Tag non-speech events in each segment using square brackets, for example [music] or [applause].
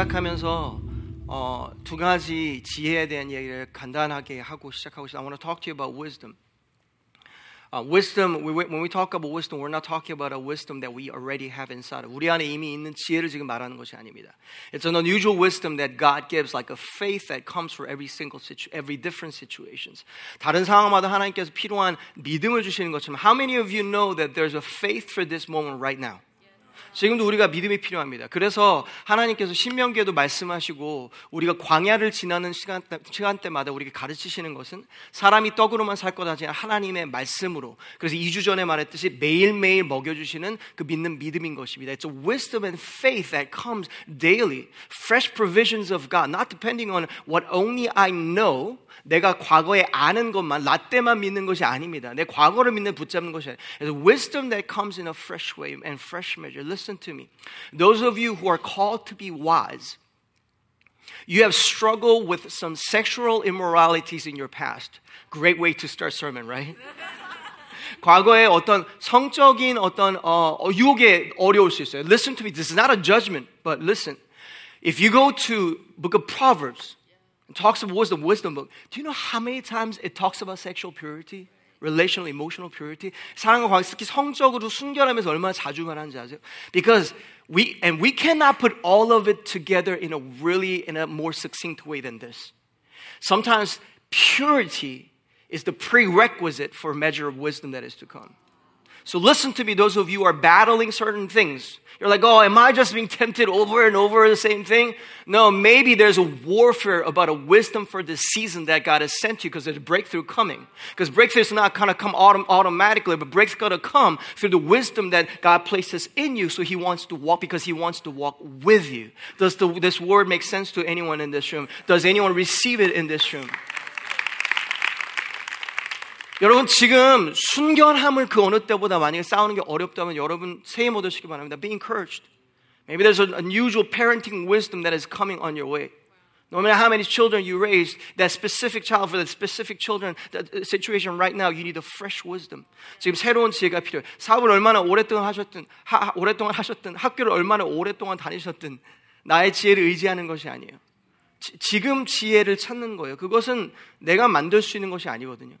시작하면서 어, 두 가지 지혜에 대한 얘기를 간단하게 하고 시작하고 싶어요. I want to talk to you about wisdom. Uh, wisdom, we, when we talk about wisdom, we're not talking about a wisdom that we already have inside. 우리 안에 이미 있는 지혜를 지금 말하는 것이 아닙니다. It's an unusual wisdom that God gives, like a faith that comes for every single situ, every different situations. 다른 상황마다 하나님께서 필요한 믿음을 주시는 것처럼, how many of you know that there's a faith for this moment right now? 지금도 우리가 믿음이 필요합니다. 그래서 하나님께서 신명기에도 말씀하시고 우리가 광야를 지나는 시간, 시간대마다 우리에게 가르치시는 것은 사람이 떡으로만 살 거다 아니라 하나님의 말씀으로 그래서 2주 전에 말했듯이 매일매일 먹여주시는 그 믿는 믿음인 것입니다. It's a wisdom and faith that comes daily. Fresh provisions of God, not depending on what only I know 내가 과거에 아는 것만 라떼만 믿는 것이 아닙니다. 내 과거를 믿는 붙잡는 것이 아니라 It's wisdom that comes in a fresh way and fresh measure. Listen to me. Those of you who are called to be wise, you have struggled with some sexual immoralities in your past. Great way to start sermon, right? [laughs] 과거에 어떤 성적인 어떤 어, 유혹에 어려울 수 있어요. Listen to me. This is not a judgment, but listen. If you go to book of Proverbs, it talks about wisdom, wisdom book. Do you know how many times it talks about sexual purity? relational, emotional purity. 사랑과 관계, 특히 성적으로 순결하면서 얼마나 자주 말하는지 아세요? Because we, and we cannot put all of it together in a really, in a more succinct way than this. Sometimes purity is the prerequisite for a measure of wisdom that is to come. So listen to me, those of you who are battling certain things. You're like, oh, am I just being tempted over and over the same thing? No, maybe there's a warfare about a wisdom for this season that God has sent you because there's a breakthrough coming. Because breakthrough is not going to come autom- automatically, but breakthrough going to come through the wisdom that God places in you. So He wants to walk because He wants to walk with you. Does the, this word make sense to anyone in this room? Does anyone receive it in this room? 여러분 지금 순결함을 그 어느 때보다 만약에 싸우는 게 어렵다면 여러분 새해 못 오시기 바랍니다. Be encouraged. Maybe there's an unusual parenting wisdom that is coming on your way. No matter how many children you raise, that specific child for that specific children that situation right now, you need a fresh wisdom. 지금 새로운 지혜가 필요해요. 사업을 얼마나 오랫동안 하셨든, 하, 오랫동안 하셨든, 학교를 얼마나 오랫동안 다니셨든, 나의 지혜를 의지하는 것이 아니에요. 지, 지금 지혜를 찾는 거예요. 그것은 내가 만들 수 있는 것이 아니거든요.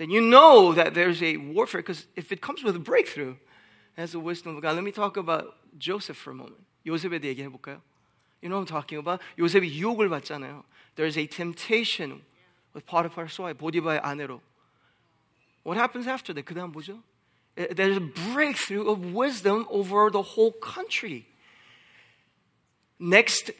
then you know that there's a warfare because if it comes with a breakthrough, that's the wisdom of God. Let me talk about Joseph for a moment. 요셉에 대해 얘기해 You know what I'm talking about? 요셉이 유혹을 받잖아요. There's a temptation with Potiphar's wife, 보디발의 아내로. What happens after that? 그 다음 뭐죠? There's a breakthrough of wisdom over the whole country. Next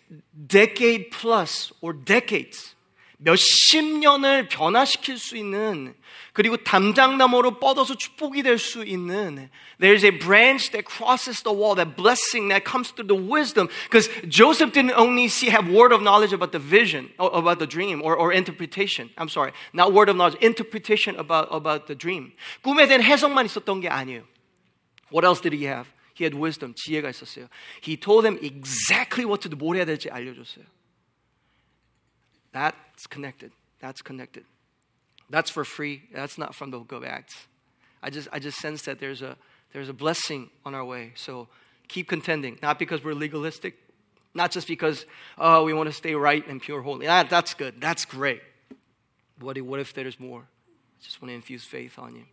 decade plus or decades, 몇십 년을 변화시킬 수 있는 그리고 담장나무로 뻗어서 축복이 될 수 있는 there's a branch that crosses the wall that blessing that comes through the wisdom because Joseph didn't only see have word of knowledge about the vision about the dream or, or interpretation I'm sorry not word of knowledge interpretation about, about the dream 꿈에 대한 해석만 있었던 게 아니에요 What else did he have? He had wisdom 지혜가 있었어요 He told them exactly what to do 뭘 해야 될지 알려줬어요 That's connected. That's connected. That's for free. That's not from the book of Acts. I just, I just sense that there's a, there's a blessing on our way. So keep contending, not because we're legalistic, not just because, oh, we want to stay right and pure holy. That, that's good. That's great. What if, what if there's more? I just want to infuse faith on you.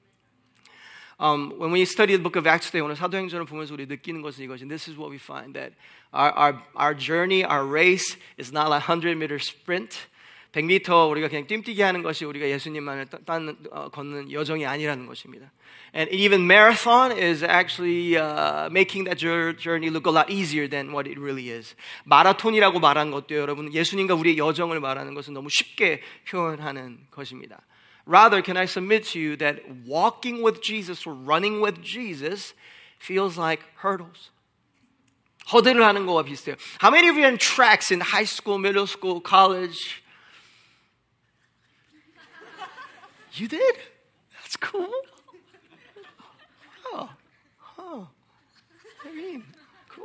Um, when we study the book of Acts today, 오늘 사도행전을 보면서 우리 느끼는 것은 이것이 this is what we find that our, our, our journey, our race is not a 100 meter sprint. 100m 우리가 그냥 뜀뛰기 하는 것이 우리가 예수님만을 따는, 어, 걷는 여정이 아니라는 것입니다. And even marathon is actually uh, making that journey look a lot easier than what it really is. 마라톤이라고 말하는 것도 여러분 예수님과 우리의 여정을 말하는 것은 너무 쉽게 표현하는 것입니다. Rather, can I submit to you that walking with Jesus or running with Jesus feels like hurdles? 허들을 하는 거와 비슷해요. How many of you are in tracks in high school, middle school, college? You did? That's cool. Oh, oh. I mean, cool.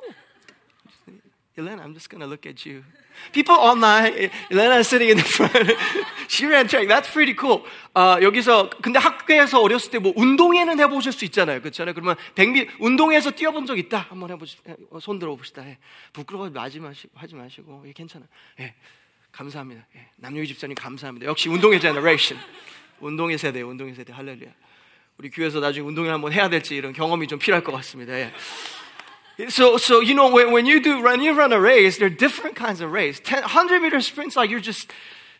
Elena, I'm just going to look at you. People online, Elena sitting in the front. [laughs] she ran track. That's pretty cool. 어, 여기서 근데 학교에서 어렸을 때 뭐 운동회는 해보실 수 있잖아요, 그렇잖아요. 그러면 백미 운동회에서 뛰어본 적 있다. 한번 해보시, 손 들어봅시다. 예. 부끄러워 하지 마시고 하지 마시고 예, 괜찮아. 예, 감사합니다. 예, 남녀희 집사님 감사합니다. 역시 운동회 제너레이션, 운동회 세대, 운동회 세대 할렐루야. 우리 교회에서 나중에 운동회 한번 해야 될지 이런 경험이 좀 필요할 것 같습니다. 예. So, so you know, when, when you do run, you run a race, there are different kinds of race. 10, 100 meter sprints, like you're just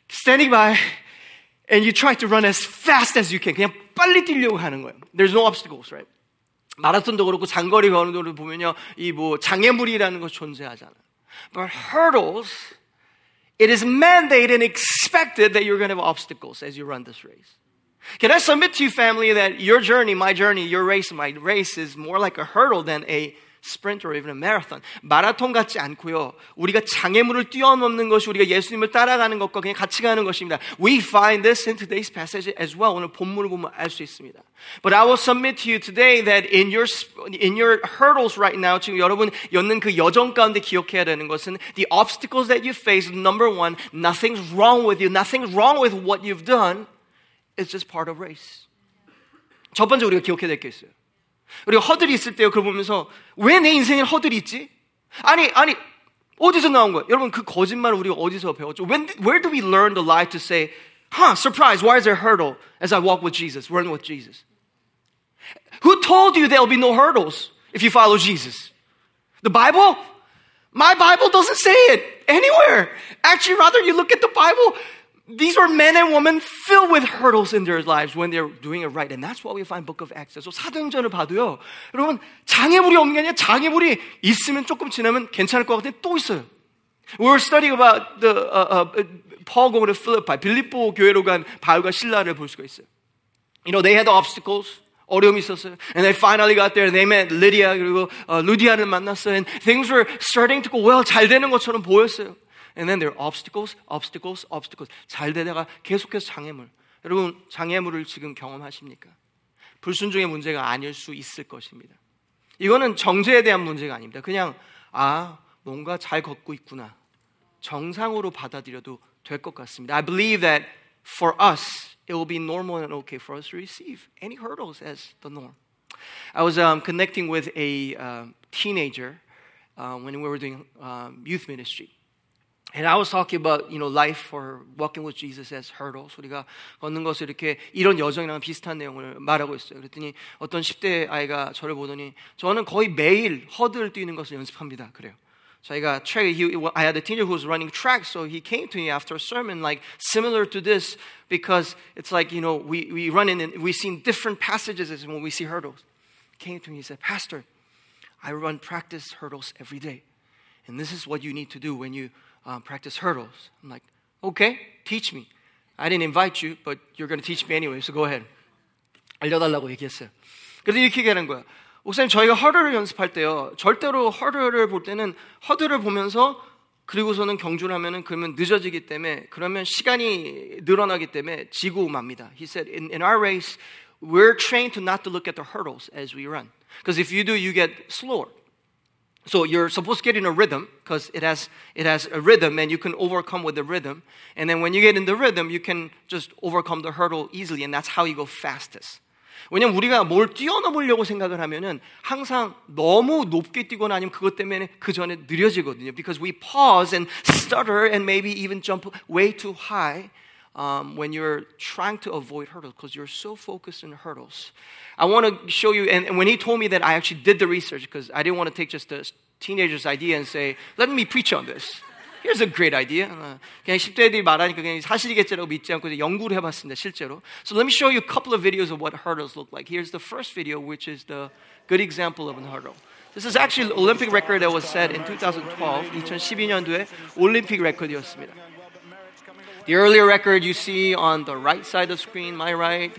standing by and you try to run as fast as you can. 그냥 빨리 뛰려고 하는 거예요. There's no obstacles, right? 마라톤도 그렇고 장거리 거는 거를 보면요, 이 뭐 장애물이라는 거 존재하잖아. But hurdles, it is mandated and expected that you're going to have obstacles as you run this race. Can I submit to you, family, that your journey, my journey, your race, my race is more like a hurdle than a sprint or even a marathon. 마라톤 같지 않고요. 우리가 장애물을 뛰어넘는 것이 우리가 예수님을 따라가는 것과 그냥 같이 가는 것입니다. We find this in today's passage as well. 오늘 본문을 보면 알 수 있습니다. But I will submit to you today that in your in your hurdles right now 지금 여러분 였는 그 여정 가운데 기억해야 되는 것은 the obstacles that you face number one nothing's wrong with you nothing's wrong with what you've done it's just part of race. 첫 번째 우리가 기억해야 될 게 있어요. 우리가 허들이 있을 때요, 그걸 보면서 왜 내 인생에 허들이 있지? 아니, 아니, 어디서 나온 거야? 여러분, 그 거짓말을 우리가 어디서 배웠죠? When, where do we learn the lie to say, huh, surprise, why is there a hurdle as I walk with Jesus, run with Jesus? Who told you there'll be no hurdles if you follow Jesus? The Bible? My Bible doesn't say it anywhere. Actually, rather, you look at the Bible, these were men and women filled with hurdles in their lives when they're doing it right. And that's what we find book of Acts. So 사도행전을 봐도요. 여러분, 장애물이 없는 게 아니라 장애물이 있으면 조금 지나면 괜찮을 것 같은데 또 있어요. We were studying about the, uh, uh, Paul going to Philippi. 빌립보 교회로 간 바울과 신라를 볼 수가 있어요. You know, they had obstacles. 어려움이 있었어요. And they finally got there. They met Lydia 그리고 어, 루디아를 만났어요. And things were starting to go well. 잘 되는 것처럼 보였어요. And then there are obstacles, obstacles, obstacles. 잘 되다가 계속해서 장애물. 여러분, 장애물을 지금 경험하십니까? 불순종의 문제가 아닐 수 있을 것입니다. 이거는 정죄에 대한 문제가 아닙니다. 그냥, 아, 뭔가 잘 걷고 있구나. 정상으로 받아들여도 될 것 같습니다. I believe that for us, it will be normal and okay for us to receive any hurdles as the norm. I was um, connecting with a uh, teenager uh, when we were doing um, youth ministry. And I was talking about, you know, life or walking with Jesus as hurdles. 우리가 걷는 것을 이렇게 이런 여정이랑 비슷한 내용을 말하고 있어요. 그랬더니 어떤 10대 아이가 저를 보더니 저는 거의 매일 허드를 뛰는 것을 연습합니다. 그래요. 저희가 track, he, I had a teenager who was running track, so he came to me after a sermon, like similar to this, because it's like, you know, we, we run in and we see different passages when we see hurdles. He came to me, he said, Pastor, I run practice hurdles every day. And this is what you need to do when you uh, practice hurdles. I'm like, okay, teach me. I didn't invite you, but you're going to teach me anyway, so go ahead. 알려달라고 얘기했어요. 그래서 이렇게 얘기하는 거야. 목사님, 저희가 허들을 연습할 때요, 절대로 허들을 볼 때는 허들을 보면서 그리고서는 경주를 하면은 그러면 늦어지기 때문에 그러면 시간이 늘어나기 때문에 지고 맙니다. He said, in, in our race, we're trained to not to look at the hurdles as we run. Because if you do, you get slower. So you're supposed to get in a rhythm because it has, it has a rhythm and you can overcome with the rhythm. And then when you get in the rhythm, you can just overcome the hurdle easily and that's how you go fastest. 왜냐면 우리가 뭘 뛰어넘으려고 생각을 하면은 항상 너무 높게 뛰거나 아니면 그것 때문에 그 전에 느려지거든요. Because we pause and stutter and maybe even jump way too high um, when you're trying to avoid hurdles because you're so focused on hurdles. I want to show you, and, and when he told me that, I actually did the research because I didn't want to take just a teenager's idea and say, let me preach on this. Here's a great idea. 그냥 10대들이 말하니까 그냥 사실이겠지라고 믿지 않고 연구를 해봤습니다, 실제로. So let me show you a couple of videos of what hurdles look like. Here's the first video, which is the good example of a hurdle. This is actually an Olympic record that was set in 2012, 2012년도에 올림픽 레코드였습니다. The earlier record you see on the right side of the screen, my right,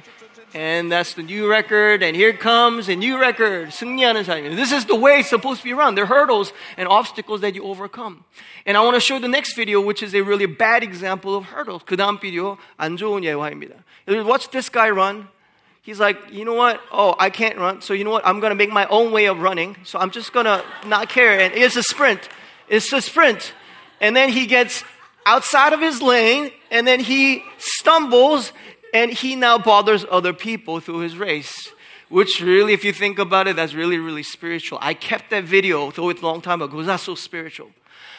and that's the new record, and here comes a new record. 승리하는 삶. This is the way it's supposed to be run. There are hurdles and obstacles that you overcome. And I want to show the next video, which is a really bad example of hurdles. 그 다음 비디오 안 좋은 예화입니다. Watch this guy run. He's like, you know what? Oh, I can't run. So you know what? I'm going to make my own way of running. So I'm just going to not care. And it's a sprint. It's a sprint. and then he gets outside of his lane, and then he stumbles, and he now bothers other people through his race. Which really, if you think about it, that's really, really spiritual. I kept that video, though it's a long time ago, because that's so spiritual.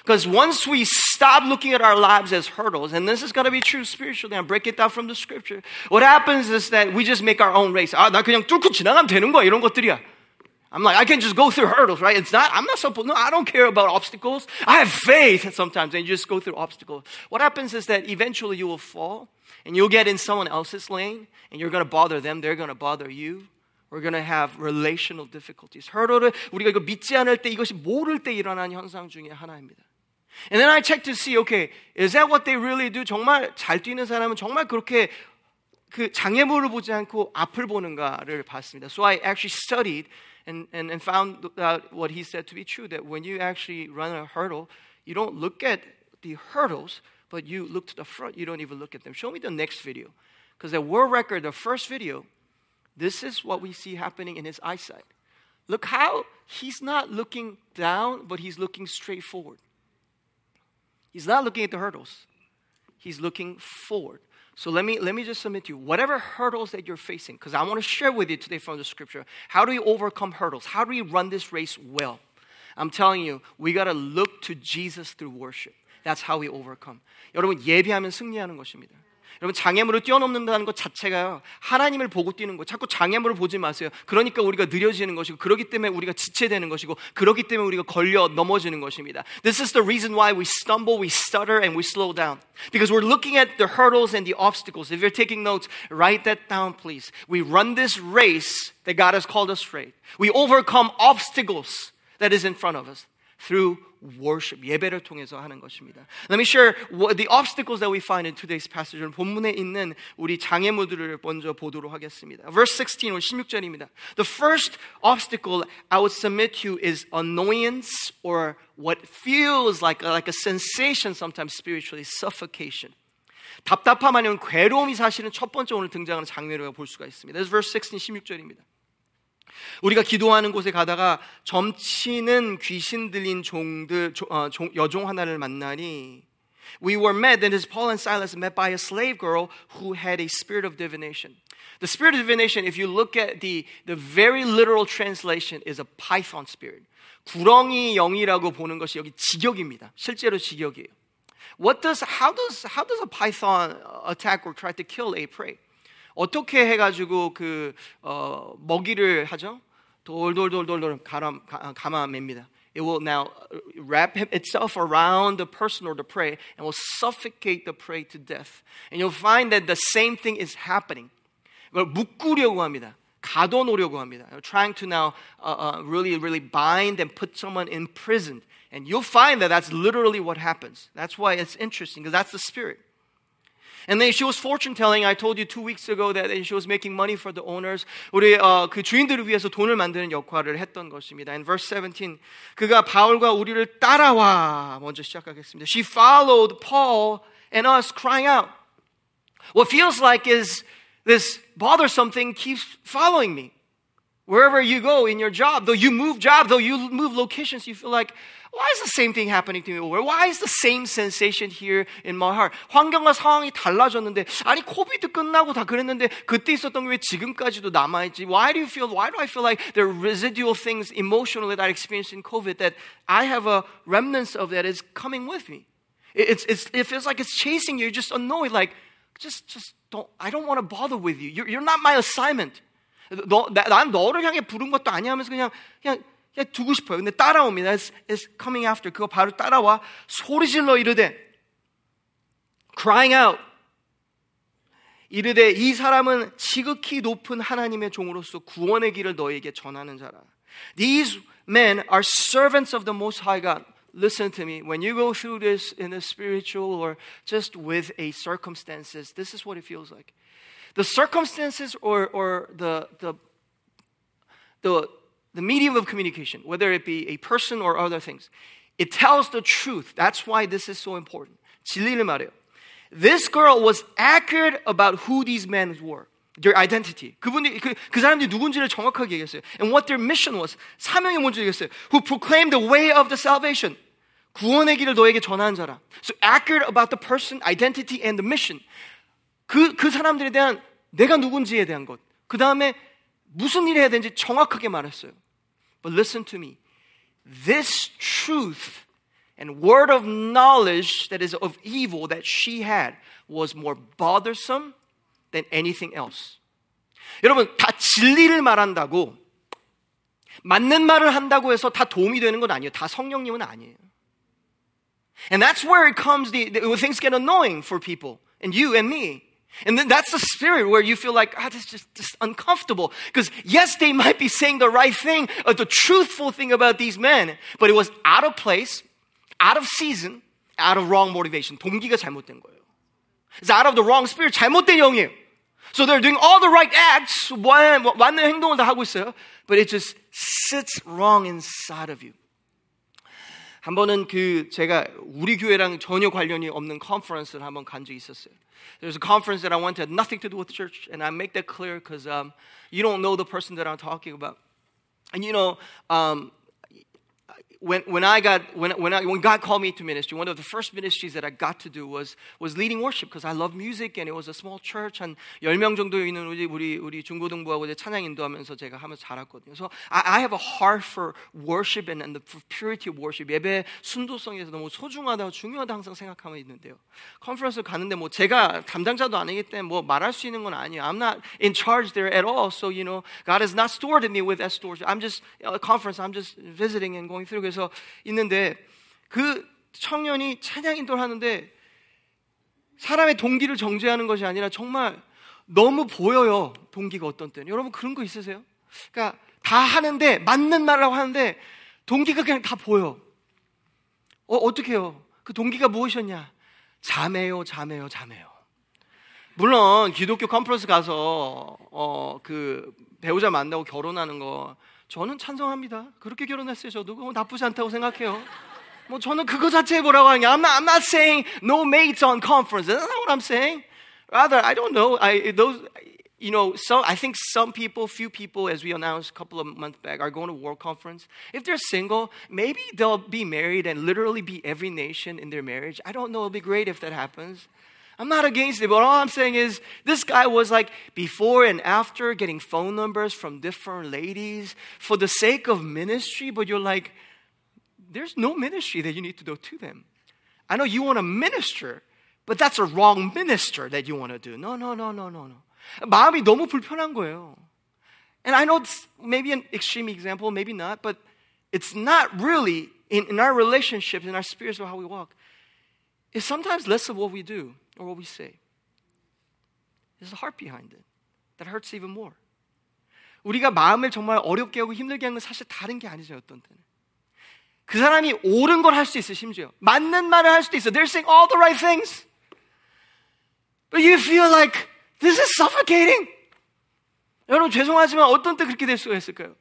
Because once we stop looking at our lives as hurdles, and this is going to be true spiritually, and break it down from the scripture, what happens is that we just make our own race. 아, 나 그냥 뚫고 지나가면 되는 거야. 이런 것들이야. I'm like, I can just go through hurdles, right? It's not, I'm not supposed, no, I don't care about obstacles. I have faith sometimes, and you just go through obstacles. What happens is that eventually you will fall, and you'll get in someone else's lane, and you're going to bother them, they're going to bother you. We're going to have relational difficulties. hurdle를 우리가 이거 믿지 않을 때 이것이 모를 때 일어나는 현상 중에 하나입니다. And then I check to see, okay, is that what they really do? 정말 잘 뛰는 사람은 정말 그렇게 그 장애물을 보지 않고 앞을 보는가를 봤습니다. So I actually studied and, and, and found out what he said to be true that when you actually run a hurdle, you don't look at the hurdles, but you look to the front. You don't even look at them. Show me the next video. Because the world record, the first video, this is what we see happening in his eyesight. Look how he's not looking down, but he's looking straight forward. He's not looking at the hurdles. He's looking forward. So let me let me just submit to you whatever hurdles that you're facing, because I want to share with you today from the scripture. How do we overcome hurdles? How do we run this race well? I'm telling you, we got to look to Jesus through worship. That's how we overcome. 여러분 예배하면 승리하는 것입니다. 여러분 장애물을 뛰어넘는다는 것 자체가 하나님을 보고 뛰는 거. 자꾸 장애물을 보지 마세요. 그러니까 우리가 느려지는 것이고 그렇기 때문에 우리가 지체되는 것이고 그렇기 때문에 우리가 걸려 넘어지는 것입니다. This is the reason why we stumble, we stutter and we slow down. Because we're looking at the hurdles and the obstacles. If you're taking notes, write that down please. We run this race that God has called us straight. We overcome obstacles that is in front of us through worship, 예배를 통해서 하는 것입니다. Let me share the obstacles that we find in today's passage. 본문에 있는 우리 장애물들을 먼저 보도록 하겠습니다. Verse 16, 16절입니다. The first obstacle I would submit to is annoyance or what feels like, like a sensation sometimes spiritually, suffocation. 답답함 아니면 괴로움이 사실은 첫 번째 오늘 등장하는 장면이라고 볼 수가 있습니다. This is verse 16, 16절입니다. 우리가 기도하는 곳에 가다가 점치는 귀신 들린 종들 어, 종, 여종 하나를 만나니 we were met and as Paul and Silas met by a slave girl who had a spirit of divination. The spirit of divination, if you look at the, the very literal translation, is a python spirit. 구렁이 영이라고 보는 것이 여기 직역입니다. 실제로 직역이에요. What does, how does, how does a python attack or try to kill a prey? 어떻게 해가지고 그 어, 먹이를 하죠? 돌돌돌돌돌 가람, 감아맵니다. It will now wrap itself around the person or the prey and will suffocate the prey to death. And you'll find that the same thing is happening. 이걸 묶으려고 합니다. 가둬놓으려고 합니다. Trying to now uh, uh, really, really bind and put someone in prison. And you'll find that that's literally what happens. That's why it's interesting, because that's the spirit. And then she was fortune telling. I told you two weeks ago that she was making money for the owners. 우리 어, 그 주인들을 위해서 돈을 만드는 역할을 했던 것입니다. In verse 17, 그가 바울과 우리를 따라와 먼저 시작하겠습니다. She followed Paul and us, crying out. What feels like is this bothersome thing keeps following me. Wherever you go in your job, though you move job, though you move locations, you feel like why is the same thing happening to me over? Why is the same sensation here in my heart? 환경과 상황이 달라졌는데 아니 코비드 끝나고 다 그랬는데 그때 있었던 게 왜 지금까지도 남아 있지? Why do you feel? Why do I feel like there are residual things emotionally that I experienced in COVID that I have a remnants of that is coming with me? It's, it's, it feels like it's chasing you. You're just annoyed. Like just just don't. I don't want to bother with you. You're, you're not my assignment. 너, 나, 난 너를 향해 부른 것도 아니야 하면서 그냥 그냥 그냥 두고 싶어요. 근데 따라옵니다. It's, it's coming after. 그거 바로 따라와 소리질러 이르되 crying out 이르되 이 사람은 지극히 높은 하나님의 종으로서 구원의 길을 너에게 전하는 자라. These men are servants of the Most High God. Listen to me. When you go through this in a spiritual or just with a circumstances, this is what it feels like. The circumstances or, or the, the, the the medium of communication, whether it be a person or other things, it tells the truth. That's why this is so important. 진리를 말해요. This girl was accurate about who these men were. Their identity. 그분이 그, 그 사람들이 누군지를 정확하게 얘기했어요. And what their mission was. 사명이 뭔지 얘기했어요. Who proclaimed the way of the salvation. 구원의 길을 너에게 전하는 자라. So accurate about the person, identity and the mission. 그, 그 사람들에 대한 내가 누군지에 대한 것. 그 다음에 무슨 일을 해야 되는지 정확하게 말했어요. But listen to me. This truth and word of knowledge that is of evil that she had was more bothersome than anything else. 여러분, 다 진리를 말한다고 맞는 말을 한다고 해서 다 도움이 되는 건 아니에요. 다 성령님은 아니에요. And that's where it comes, the, the, things get annoying for people, and you and me. And then that's the spirit where you feel like, ah, this is just, just uncomfortable. Because yes, they might be saying the right thing, or the truthful thing about these men, but it was out of place, out of season, out of wrong motivation. 동기가 잘못된 거예요. It's out of the wrong spirit, 잘못된 영이에요. So they're doing all the right acts, 맞는 행동을 다 하고 있어요. But it just sits wrong inside of you. 한 번은 그 제가 우리 교회랑 전혀 관련이 없는 컨퍼런스를 한번 간 적이 있었어요. There's a conference that I went to had nothing to do with church, and I make that clear because um, you don't know the person that I'm talking about. And you know, um, when, when I got when, when, I, when God called me to ministry, one of the first ministries that I got to do was was leading worship because I love music and it was a small church 한 10명 정도 있는 우리 우리 우리 중고등부하고 이제 찬양 인도하면서 제가 하면서 자랐거든요. So I, I have a heart for worship and, and the purity of worship. 예배 순도성에서 너무 소중하다고 중요하다 항상 생각하고 있는데요. 컨퍼런스 가는데 뭐 제가 담당자도 아니기 때문에 뭐 말할 수 있는 건 아니에요. I'm not in charge there at all. So you know, God has not stored me with that storage. I'm just a conference. I'm just visiting and going through. 그래서 있는데 그 청년이 찬양 인도를 하는데 사람의 동기를 정죄하는 것이 아니라 정말 너무 보여요. 동기가 어떤 때는. 여러분 그런 거 있으세요? 그러니까 다 하는데 맞는 말이라고 하는데 동기가 그냥 다 보여. 어, 어떻게 해요? 그 동기가 무엇이었냐? 자매요, 자매요, 자매요. 물론 기독교 컨퍼런스 가서 어, 그 배우자 만나고 결혼하는 거 저는 찬성합니다. 그렇게 결혼했어요. 저도 그거 나쁘지 않다고 생각해요. 뭐 저는 그거 자체 뭐라고 하냐. I'm not, I'm not saying no mates on conference. That's not what I'm saying. Rather, I don't know. I those you know, so I think some people, few people, as we announced a couple of months back, are going to World Conference. If they're single, maybe they'll be married and literally be every nation in their marriage. I don't know. It'll be great if that happens. I'm not against it, but all I'm saying is this guy was like before and after getting phone numbers from different ladies for the sake of ministry, but you're like, there's no ministry that you need to do to them. I know you want to minister, but that's a wrong minister that you want to do. No, no, no, no, no, no. 마음이 너무 불편한 거예요. And I know it's maybe an extreme example, maybe not, but it's not really in, in our relationships, in our spirits, or how we walk. It's sometimes less of what we do or what we say. There's a heart behind it that hurts even more. 우리가 마음을 정말 어렵게 하고 힘들게 하는 건 사실 다른 게 아니죠, 어떤 때는. 그 사람이 옳은 걸 할 수 있어, 심지어. 맞는 말을 할 수도 있어. They're saying all the right things. But you feel like this is suffocating. 여러분, 죄송하지만 어떤 때 그렇게 될 수가 있을까요?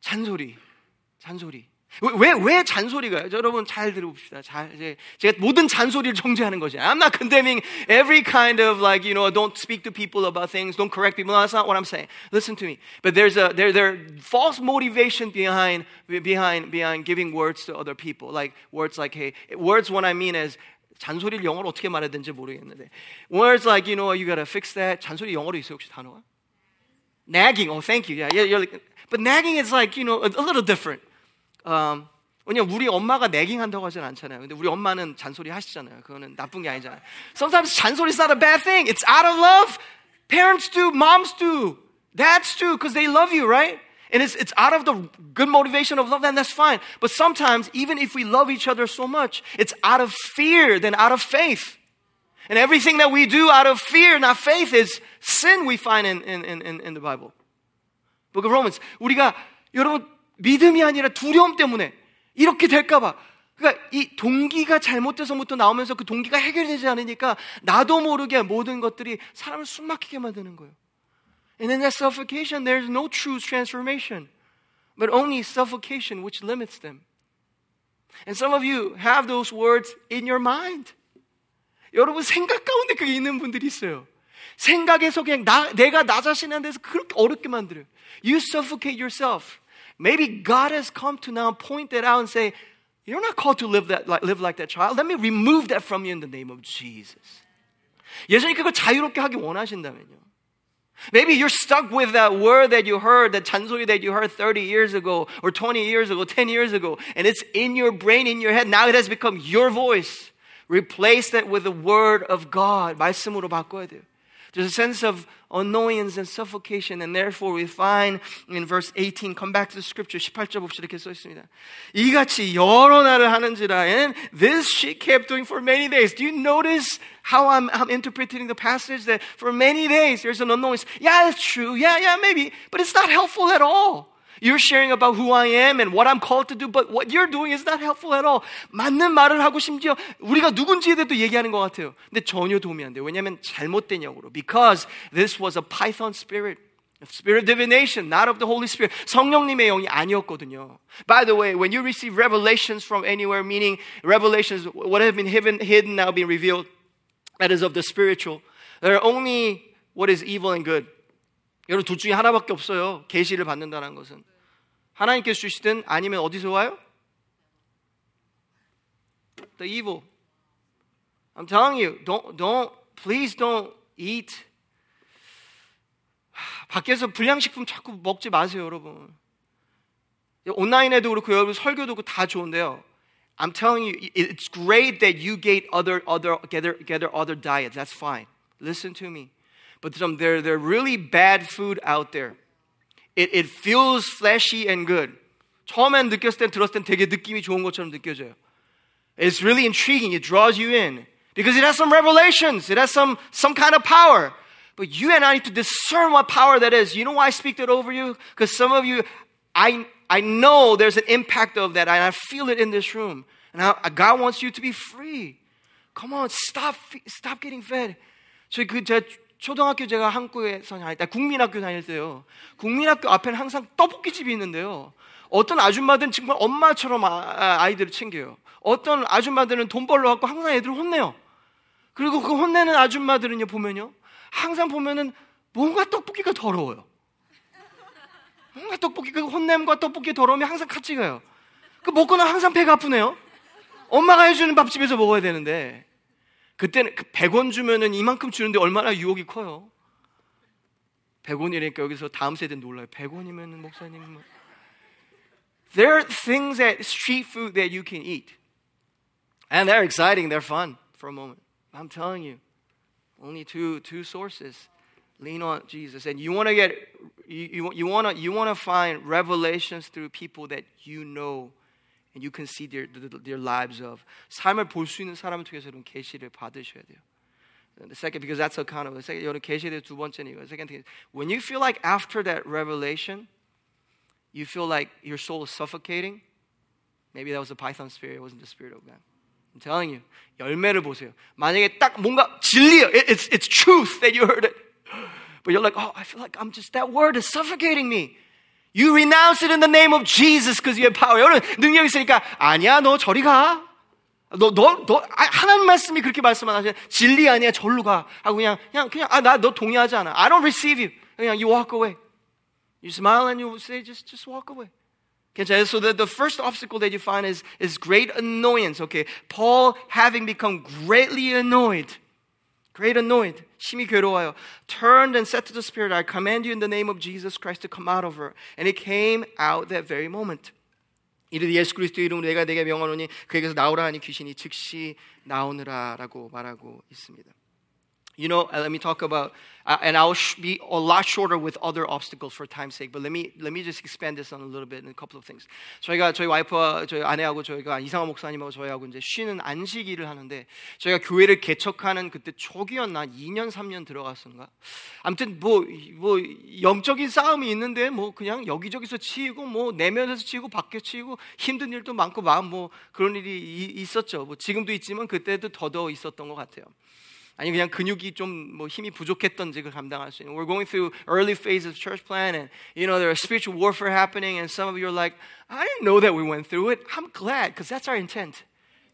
잔소리, 잔소리. 왜, 왜 잔소리가? 여러분 잘 들어봅시다. 잘, 이제 제가 모든 잔소리를 정죄하는 것이 I'm not condemning every kind of like, you know, don't speak to people about things, don't correct people. That's not what I'm saying. Listen to me. But there's a, there, there false motivation behind, behind, behind giving words to other people. Like words like, hey, words what I mean is, 잔소리를 영어로 어떻게 말해야 되는지 모르겠는데. Words like, you know, you gotta fix that. 잔소리 영어로 있어요, 혹시 단어가? Nagging. Oh, thank you. Yeah, yeah, you're like, but nagging is like, you know, a, a little different. 음, 왜냐면 우리 엄마가 내깅 한다고 하진 않잖아요. 근데 우리 엄마는 잔소리 하시잖아요. 그거는 나쁜 게 아니잖아요. Sometimes 잔소리 is not a bad thing. It's out of love. Parents do, moms do, dads do, because they love you, right? And it's, it's out of the good motivation of love, then that's fine. But sometimes, even if we love each other so much, it's out of fear than out of faith. And everything that we do out of fear, not faith, is sin we find in, in, in, in the Bible. Book of Romans. 우리가, 여러분, 믿음이 아니라 두려움 때문에 이렇게 될까봐. 그러니까 이 동기가 잘못돼서부터 나오면서 그 동기가 해결되지 않으니까 나도 모르게 모든 것들이 사람을 숨막히게 만드는 거예요. And in that suffocation, there's no true transformation, but only suffocation which limits them. And some of you have those words in your mind. 여러분 생각 가운데 그게 있는 분들이 있어요. 생각에서 그냥 나, 내가 나 자신에 대해서 그렇게 어렵게 만들어요. You suffocate yourself. Maybe God has come to now point that out and say, You're not called to live, that, live like that child. Let me remove that from you in the name of Jesus. 예수님 그걸 자유롭게 하기 원하신다면요. Maybe you're stuck with that word that you heard, that 잔소리 that you heard 30 years ago, or 20 years ago, 10 years ago, and it's in your brain, in your head. Now it has become your voice. Replace that with the word of God. 말씀으로 바꿔야 돼요. There's a sense of annoyance and suffocation. And therefore we find in verse 18, come back to the scripture, 18절 봅시다. 이렇게 써 있습니다. 이같이 여러 날을 하는지라. And this she kept doing for many days. Do you notice how I'm, I'm interpreting the passage that for many days there's an annoyance? Yeah, it's true. Yeah, yeah, maybe. But it's not helpful at all. You're sharing about who I am and what I'm called to do, but what you're doing is not helpful at all. 맞는 말을 하고 심지어 우리가 누군지에 대해도 얘기하는 것 같아요. 근데 전혀 도움이 안 돼요. 왜냐하면 잘못된 영으로. Because this was a python spirit. Spirit of divination, not of the Holy Spirit. 성령님의 영이 아니었거든요. By the way, when you receive revelations from anywhere, meaning revelations, what have been hidden, hidden now being revealed, that is of the spiritual. There are only what is evil and good. 여러분 둘 중에 하나밖에 없어요. 계시를 받는다는 것은. 하나님께서 주시든 아니면 어디서 와요? The evil. I'm telling you, don't, don't, please don't eat. 밖에서 불량식품 자꾸 먹지 마세요, 여러분. 온라인에도 그렇고 여러분 설교도 그렇고 다 좋은데요. I'm telling you, it's great that you get other, other, gather, gather other diets. That's fine. Listen to me. But some, there, there are really bad food out there. It, it feels fleshy and good. 처음엔 느꼈을 땐 들었을 땐 되게 느낌이 좋은 것처럼 느껴져요. It's really intriguing. It draws you in because it has some revelations. It has some, some kind of power. But you and I need to discern what power that is. You know why I speak that over you? Because some of you, I, I know there's an impact of that, and I feel it in this room. And I, God wants you to be free. Come on, stop, stop getting fed. 저희 그 제가 초등학교 제가 한국에서 다닐 때, 국민학교 다닐 때요. 국민학교 앞에는 항상 떡볶이집이 있는데요. 어떤 아줌마들은 정말 엄마처럼 아, 이들을 챙겨요. 어떤 아줌마들은 돈 벌러 갖고 항상 애들을 혼내요. 그리고 그 혼내는 아줌마들은요, 보면요. 항상 보면은 뭔가 떡볶이가 더러워요. 뭔가 떡볶이, 그 혼냄과 떡볶이 더러움이 항상 같이 가요. 그 먹고는 항상 배가 아프네요. 엄마가 해주는 밥집에서 먹어야 되는데. 그때는 100원 그 주면은 이만큼 주는데 얼마나 유혹이 커요. 100원이니까 여기서 다음 세대 놀라요. 100원이면 목사님 뭐. There are things at street food that you can eat. And they're exciting, they're fun for a moment. I'm telling you, only two, two sources. Lean on Jesus. And you want to get, you, you, you want to you wanna find revelations through people that you know and you can see their, their lives of. 삶을 볼 수 있는 사람을 통해서 이런 계시를 받으셔야 돼요. The second, because that's a kind of, the second, 여러분 계시의 두 번째는 이거. Second thing is, when you feel like after that revelation, you feel like your soul is suffocating, maybe that was a python spirit, it wasn't the spirit of God. I'm telling you, 열매를 보세요. 만약에 딱 뭔가 진리야, it's, it's truth that you heard it. But you're like, oh, I feel like I'm just, that word is suffocating me. You renounce it in the name of Jesus because you have power. 여러분, 능력 있으니까, 아니야, 너 저리 가. 너, 너, 너, 하나님 말씀이 그렇게 말씀 안 하시냐. 진리 아니야, 절로 가. 하고 그냥, 그냥, 그냥, 아, 나 너 동의하지 않아. I don't receive you. 그냥 you walk away. You smile and you say, just, just walk away. Okay, so the, the first obstacle that you find is, is great annoyance. Okay, Paul having become greatly annoyed, Great annoyed, 심히 괴로워요. Turned and said to the spirit, I command you in the name of Jesus Christ to come out of her. And it came out that very moment. 이르되 예수 그리스도 이름으로 내가 내게 명하노니 그에게서 나오라 하니 귀신이 즉시 나오느라라고 말하고 있습니다. You know, let me talk about, uh, and I'll sh- be a lot shorter with other obstacles for time's sake. But let me let me just expand this on a little bit in a couple of things. 저희가 저희 와이프와 저희 아내하고 저희가 이상한 목사님하고 저희하고 이제 쉬는 안식일을 하는데 저희가 교회를 개척하는 그때 초기였나 2년 3년 들어갔었는가. 아무튼 뭐뭐 뭐 영적인 싸움이 있는데 뭐 그냥 여기저기서 치이고 뭐 내면에서 치이고 밖에 치이고 힘든 일도 많고 마음 뭐 그런 일이 있었죠. 뭐 지금도 있지만 그때도 더더 있었던 것 같아요. 아니 그냥 근육이 좀 힘이 부족했던지 감당할 수 있는. We're going through early phases of church plant, and you know there's spiritual warfare happening, and some of you are like, I didn't know that we went through it. I'm glad because that's our intent.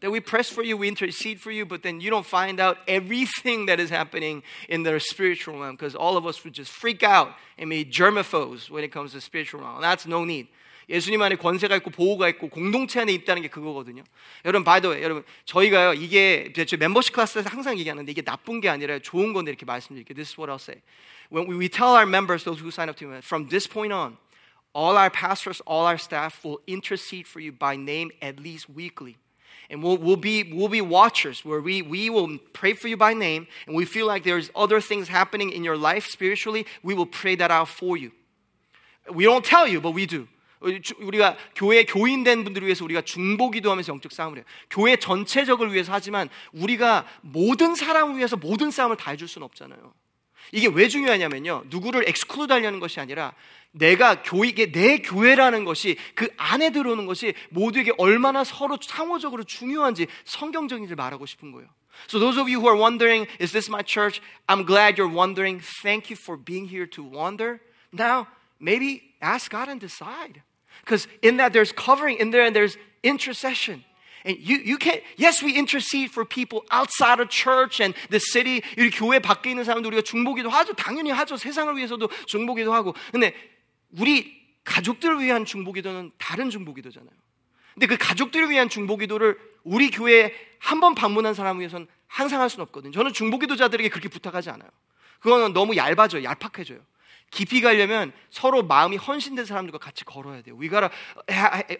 That we press for you, we intercede for you, but then you don't find out everything that is happening in the spiritual realm because all of us would just freak out and be germaphobes when it comes to spiritual realm. That's no need. 예수님 안에 권세가 있고 보호가 있고 공동체 안에 있다는 게 그거거든요. 여러분 바이더 여러분 저희가요 이게 제 멤버십 클래스에서 항상 얘기하는데 이게 나쁜 게 아니라 좋은 건데 이렇게 말씀드릴게요. This is what I'll say. When we tell our members, those who sign up to me, from this point on, all our pastors, all our staff will intercede for you by name at least weekly. and we'll, we'll, be, we'll be watchers where we, we will pray for you by name and we feel like there's other things happening in your life spiritually we will pray that out for you we don't tell you but we do 우리가 교회 교인된 분들을 위해서 우리가 중보기도 하면서 영적 싸움을 해요. 교회 전체적을 위해서 하지만 우리가 모든 사람을 위해서 모든 싸움을 다 해줄 수는 없잖아요. 이게 왜 중요하냐면요. 누구를 엑스클루드 하려는 것이 아니라 내가 교회에 내 교회라는 것이 그 안에 들어오는 것이 모두에게 얼마나 서로 상호적으로 중요한지 성경적인지 말하고 싶은 거예요. So those of you who are wondering, is this my church? I'm glad you're wondering. Thank you for being here to wonder. Now, maybe ask God and decide. Because in that there's covering in there and there's intercession. And you, you can't, yes, we intercede for people outside of church and the city. 이 교회 밖에 있는 사람들 우리가 중보기도 하죠. 당연히 하죠. 세상을 위해서도 중보기도 하고. 근데 우리 가족들을 위한 중보기도는 다른 중보기도잖아요. 근데 그 가족들을 위한 중보기도를 우리 교회에 한 번 방문한 사람을 위해서는 항상 할 수는 없거든요. 저는 중보기도자들에게 그렇게 부탁하지 않아요. 그거는 너무 얇아져요. 얄팍해져요. 깊이 가려면 서로 마음이 헌신된 사람들과 같이 걸어야 돼요. We gotta,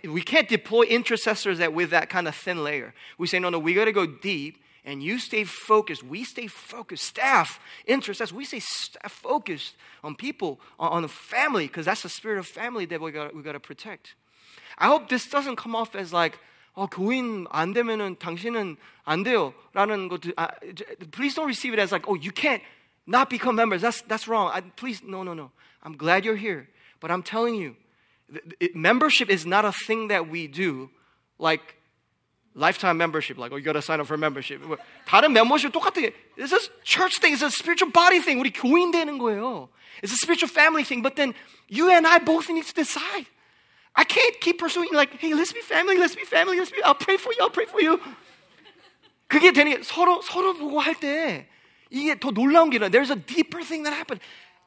we can't deploy intercessors that with that kind of thin layer. We say, no, no, we gotta go deep and you stay focused. We stay focused. Staff, intercessors, we stay staff focused on people, on, on the family, because that's the spirit of family that we got we got to protect. I hope this doesn't come off as like, 어, 교인 안 되면은 당신은 안 돼요라는 것. Please don't receive it as like, oh, you can't not become members. That's that's wrong. I, please, no, no, no. I'm glad you're here, but I'm telling you, it, membership is not a thing that we do like lifetime membership, like, oh, you gotta sign up for membership. 다른 멤버십 똑같아. It's a church thing, it's a spiritual body thing. 우리 교인 되는 거예요. It's a spiritual family thing, but then you and I both need to decide. I can't keep pursuing like, hey, let's be family, let's be family, let's be, I'll pray for you, I'll pray for you. 그게 되니 서로 서로 보고 할 때 이게 더 놀라운 게 there's a deeper thing that happened.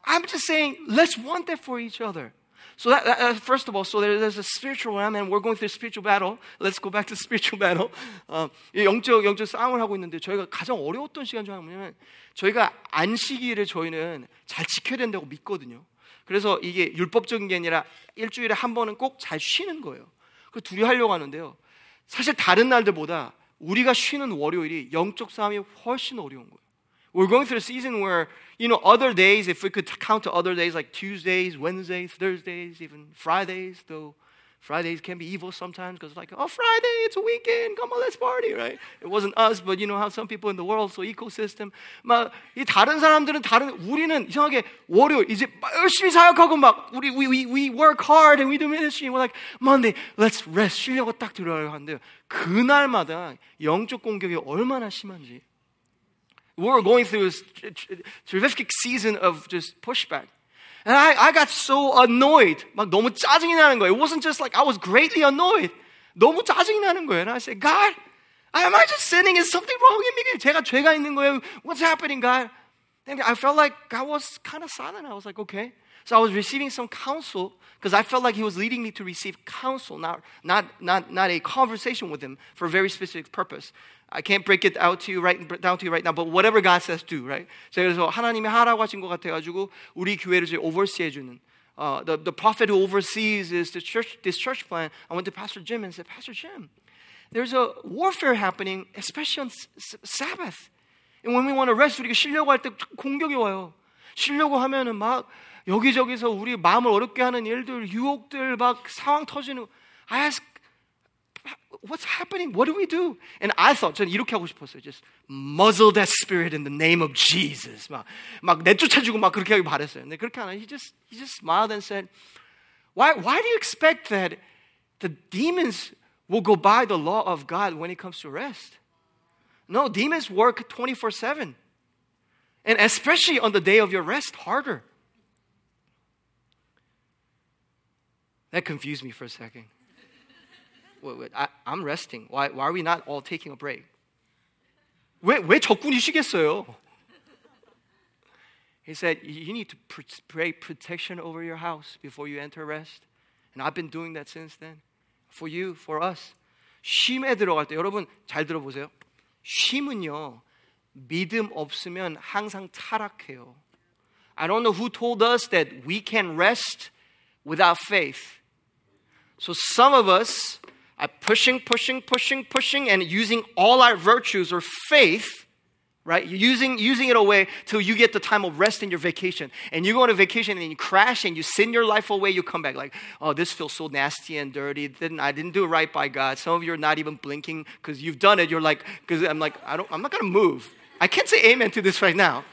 I'm just saying, let's want that for each other. So that, that, uh, first of all, so there, there's a spiritual realm, and we're going through spiritual battle. Let's go back to spiritual battle. 어, 영적 영적 싸움을 하고 있는데 저희가 가장 어려웠던 시간 중에 뭐냐면 저희가 안식일을 저희는 잘 지켜야 된다고 믿거든요. 그래서 이게 율법적인 게 아니라 일주일에 한 번은 꼭 잘 쉬는 거예요. 그 둘이 하려고 하는데요. 사실 다른 날들보다 우리가 쉬는 월요일이 영적 싸움이 훨씬 어려운 거예요. We're going through a season where, you know, other days, if we could count to other days like Tuesdays, Wednesdays, Thursdays, even Fridays, though Fridays can be evil sometimes because, like, oh, Friday, it's a weekend, come on, let's party, right? It wasn't us, but you know how some people in the world, so ecosystem. 막, 이 다른 사람들은 다른, 우리는 이상하게 월요일, 이제 열심히 사역하고 막, 우리, we, we, we work hard and we do ministry. We're like, Monday, let's rest. 쉬려고 딱 들어가려 하는데, 그날마다 영적 공격이 얼마나 심한지. We were going through a terrific season of just pushback. And I, I got so annoyed. 막 너무 짜증이 나는 거예요. It wasn't just like I was greatly annoyed. 너무 짜증이 나는 거예요. And I said, God, am I just sinning? Is something wrong in me? 제가 죄가 있는 거예요. What's happening, God? And I felt like God was kind of silent. I was like, okay. So I was receiving some counsel because I felt like He was leading me to receive counsel, not, not, not, not a conversation with Him for a very specific purpose. I can't break it out to you right down to you right now, but whatever God says do, right? 자, 그래서 하나님이 하라고 하신 것 같아가지고 우리 교회를 이제 oversee 해주는 uh, the, the prophet who oversees is the church, this church plant. I went to Pastor Jim and said, Pastor Jim, there's a warfare happening, especially on S- S- Sabbath. And when we want to rest, 우리가 쉬려고 할 때 공격이 와요. 쉬려고 하면은 막 여기저기서 우리 마음을 어렵게 하는 일들, 유혹들, 막 상황 터지는. I asked what's happening? What do we do? And I thought, 저는 이렇게 하고 싶었어요. Just muzzle that spirit in the name of Jesus. 막, 막 내쫓아주고 막 그렇게 하기 바랬어요. 근데 그렇게 안 해. He just, he just smiled and said, why, why do you expect that the demons will go by the law of God when it comes to rest? No, demons work 24 7. And especially on the day of your rest, harder. That confused me for a second. wait, wait, I, I'm resting. Why, why are we not all taking a break? 왜, 왜 적군이 쉬겠어요? He said, You need to pray protection over your house before you enter rest. And I've been doing that since then. For you, for us. 쉼에 들어갈 때 여러분 잘 들어보세요. 쉼은요. 믿음 없으면 항상 타락해요. I don't know who told us that we can rest without faith. So some of us are pushing, pushing, pushing, pushing, and using all our virtues or faith, right? Using, using it away till you get the time of rest in your vacation. And you go on a vacation and you crash and you sin your life away, you come back like, oh, this feels so nasty and dirty. Didn't, I didn't do it right by God. Some of you are not even blinking because you've done it. You're like, because I'm like, I don't, I'm not going to move. I can't say amen to this right now.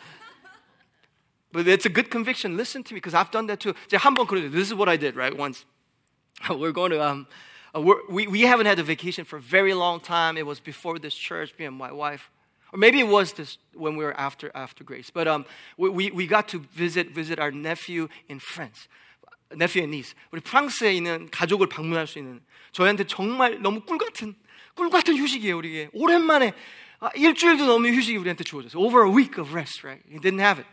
But it's a good conviction. Listen to me because I've done that too. This is what I did, right? Once. [laughs] We're going to, um, uh, we, we haven't had a vacation for a very long time. It was before this church, me and my wife. Or maybe it was this when we were after, after Grace. But um, we, we, we got to visit, visit our nephew in France. nephew and niece. 우리 프랑스에 있는 가족을 방문할 수 있는 저희한테 정말 너무 꿀 같은, 꿀 같은 휴식이에요, 우리에게. 오랜만에 아, 일주일도 넘는 휴식이 우리한테 주어졌어요. Over a week of rest, right? He didn't have it.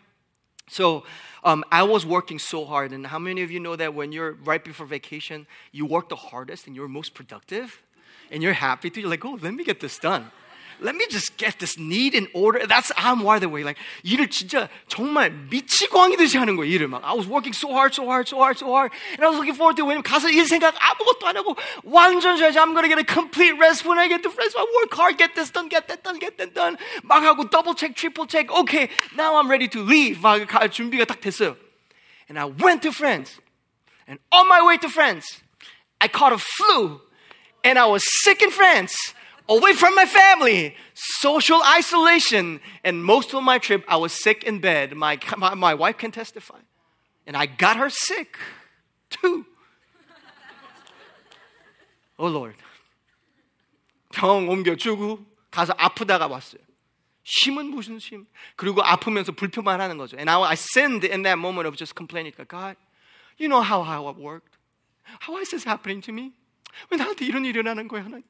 So um, I was working so hard. And how many of you know that when you're right before vacation, you work the hardest and you're most productive? And you're happy to, you're like, oh, let me get this done let me just get this need in order. That's I'm wired that way. Like 일을 진짜 정말 미치광이듯이 하는 거예요. 일을 막. I was working so hard, so hard, so hard, so hard, and I was looking forward to when 가서 일 생각 아무것도 안 하고 완전 쉬어야지. I'm gonna get a complete rest when I get to France. I work hard, get this done, get that done, get that done. 막 하고 double check, triple check. Okay, now I'm ready to leave. 막 준비가 딱 됐어요. And I went to France, and on my way to France, I caught a flu, and I was sick in France away from my family, social isolation. And most of my trip, I was sick in bed. My, my, my wife can testify. And I got her sick too. oh Lord. 병 옮겨주고 가서 아프다가 왔어요. 심은 무슨 심? 그리고 아프면서 불평만 하는 거죠. And I, I sinned in that moment of just complaining. God, you know how, how it worked. How is this happening to me? 왜 나한테 이런 일이 일어나는 거야, 하나님?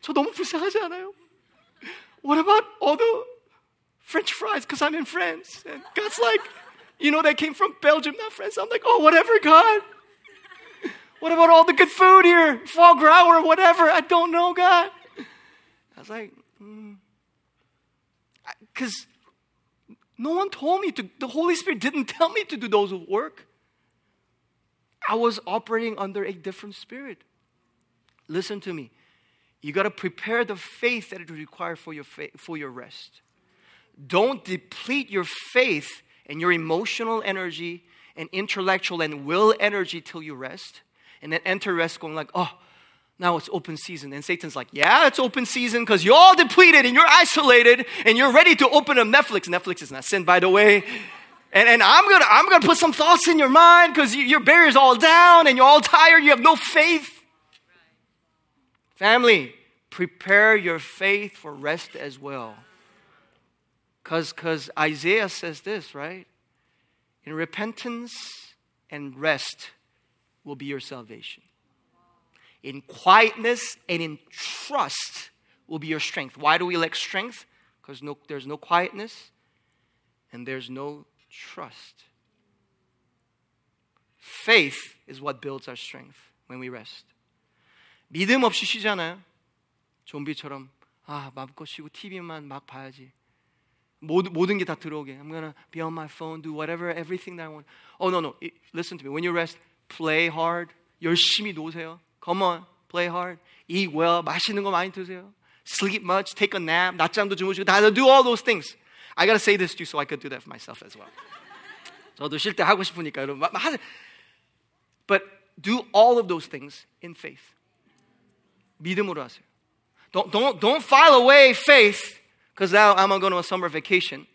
저 너무 불쌍하지 않아요? What about all the French fries? Because I'm in France. And God's like, you know, they came from Belgium, not France. I'm like, oh, whatever, God. What about all the good food here? Foie gras or whatever? I don't know, God. I was like, because mm. no one told me to, the Holy Spirit didn't tell me to do those work. I was operating under a different spirit. Listen to me. You got to prepare the faith that it requires for your, fa- for your rest. Don't deplete your faith and your emotional energy and intellectual and will energy till you rest. And then enter rest going like, oh, now it's open season. And Satan's like, yeah, it's open season because you're all depleted and you're isolated and you're ready to open up Netflix. Netflix is not sin, by the way. And, and I'm gonna I'm gonna put some thoughts in your mind because you, your barrier's all down and you're all tired. You have no faith. Family, prepare your faith for rest as well. Because Isaiah says this, right? In repentance and rest will be your salvation. In quietness and in trust will be your strength. Why do we lack strength? Because no, there's no quietness and there's no trust. Faith is what builds our strength when we rest. 믿음 없이 쉬잖아요. 좀비처럼 아 마음껏 쉬고 TV만 막 봐야지. 모든 모든 게 다 들어오게. I'm gonna be on my phone, do whatever, everything that I want. Oh no no, listen to me. When you rest, play hard. 열심히 노세요. Come on, play hard. Eat well. 맛있는 거 많이 드세요. Sleep much. Take a nap. 낮잠도 주무시고 다 do all those things. I gotta say this to you so I could do that for myself as well. 저도 쉴 때 하고 싶으니까 여러분 하세요. But do all of those things in faith. 믿음으로 하세요. Don't, don't, don't file away faith because now I'm going to go on a summer vacation.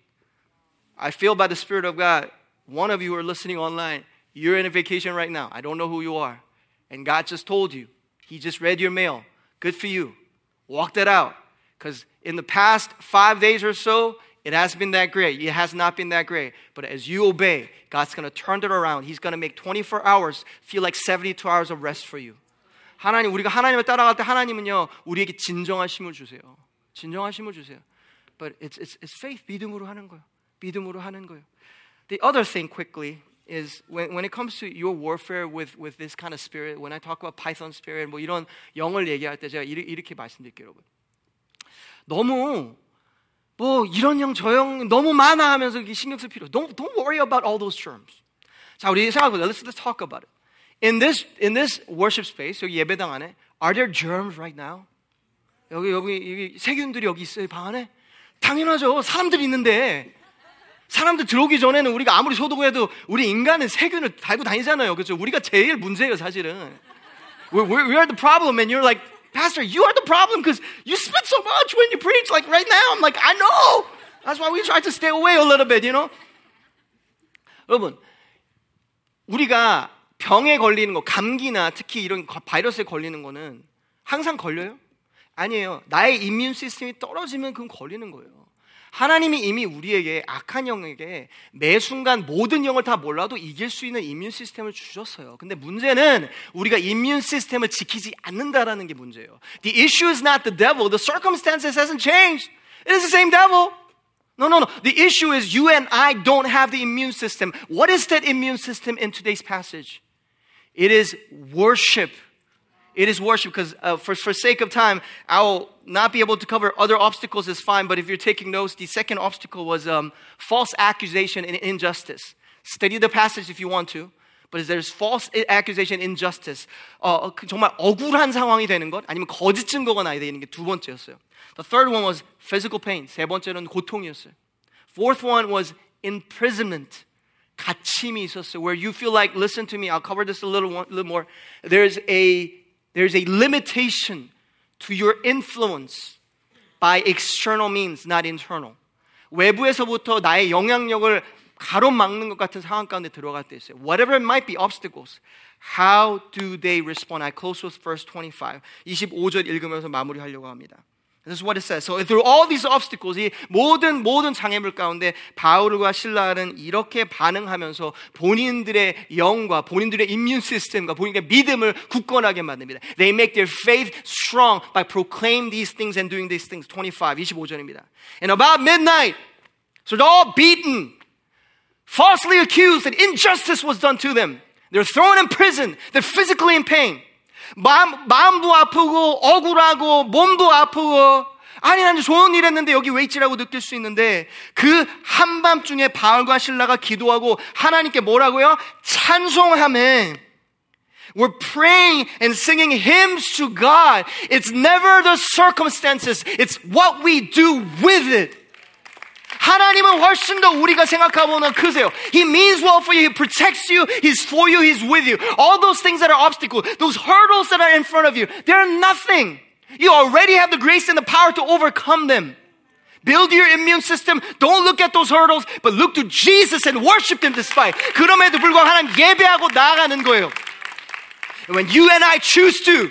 I feel by the Spirit of God, one of you are listening online, you're in a vacation right now. I don't know who you are. And God just told you. He just read your mail. Good for you. Walk that out. Because in the past five days or so, it has been that great. It has not been that great. But as you obey, God's going to turn it around. He's going to make 24 hours feel like 72 hours of rest for you. 하나님 우리가 하나님을 따라갈 때 하나님은요 우리에게 진정하심을 주세요. 진정하심을 주세요. But it's, it's, it's faith 믿음으로 하는 거예요. 믿음으로 하는 거예요. The other thing quickly is when, when it comes to your warfare with, with this kind of spirit, when I talk about Python spirit, 뭐 이런 영을 얘기할 때 제가 이렇게, 이렇게 말씀드릴게요, 여러분. 너무 뭐 이런 영, 저 영 너무 많아 하면서 신경 쓸 필요. Don't, don't worry about all those terms. 자, 우리 생각해보자. Let's, let's talk about it. In this, in this worship space, 여기 예배당 안에, are there germs right now? 여기, 여기, 여기 세균들이 여기 있어요, 방 안에? 당연하죠. 사람들이 있는데. 사람들 들어오기 전에는 우리가 아무리 소독해도 우리 인간은 세균을 달고 다니잖아요. 그렇죠? 우리가 제일 문제예요, 사실은. We, we are the problem, and you're like, Pastor, you are the problem because you spit so much when you preach. Like right now, I'm like, I know. That's why we try to stay away a little bit, you know? 여러분, 우리가 병에 걸리는 거, 감기나 특히 이런 바이러스에 걸리는 거는 항상 걸려요? 아니에요. 나의 이뮨 시스템이 떨어지면 그건 걸리는 거예요. 하나님이 이미 우리에게 악한 영에게 매 순간 모든 영을 다 몰라도 이길 수 있는 이뮨 시스템을 주셨어요. 근데 문제는 우리가 이뮨 시스템을 지키지 않는다라는 게 문제예요. The issue is not the devil. The circumstances hasn't changed. It is the same devil. No, no, no. The issue is you and I don't have the immune system. What is that immune system in today's passage? It is worship. It is worship because uh, for, for sake of time, I will not be able to cover other obstacles is fine. But if you're taking notes, the second obstacle was um, false accusation and injustice. Study the passage if you want to. But there's false accusation, injustice. 어, 정말 억울한 상황이 되는 것 아니면 거짓 증거가 나야 되는 게 두 번째였어요. The third one was physical pain. 세 번째는 고통이었어요. Fourth one was imprisonment. 갇힘이 있었어요. Where you feel like, listen to me, I'll cover this a little, one, little more. There's a there's a limitation to your influence by external means, not internal. 외부에서부터 나의 영향력을 가로막는 것 같은 상황 가운데 들어갈 때 있어요. Whatever it might be, obstacles. How do they respond? I close with verse 25. 25절 읽으면서 마무리하려고 합니다. This is what it says. So through all these obstacles, 이 모든 모든 장애물 가운데 바울과 실라는 이렇게 반응하면서 본인들의 영과 본인들의 인문 시스템과 본인들의 믿음을 굳건하게 만듭니다. They make their faith strong by proclaiming these things and doing these things. 25, 25절입니다. And about midnight, so they're all beaten, falsely accused and injustice was done to them. They're thrown in prison. They're physically in pain. 마음, 마음도 아프고 억울하고 몸도 아프고 아니 나는 좋은 일 했는데 여기 왜 있지라고 느낄 수 있는데 그 한밤중에 바울과 신라가 기도하고 하나님께 뭐라고요? 찬송함에 We're praying and singing hymns to God. It's never the circumstances. It's what we do with it. 하나님은 훨씬 더 우리가 생각하고는 크세요. He means well for you. He protects you. He's for you. He's with you. All those things that are obstacles, those hurdles that are in front of you, they're nothing. You already have the grace and the power to overcome them. Build your immune system. Don't look at those hurdles, but look to Jesus and worship Him despite. 그럼에도 불구하고 하나님 예배하고 나아가는 거예요. And when you and I choose to,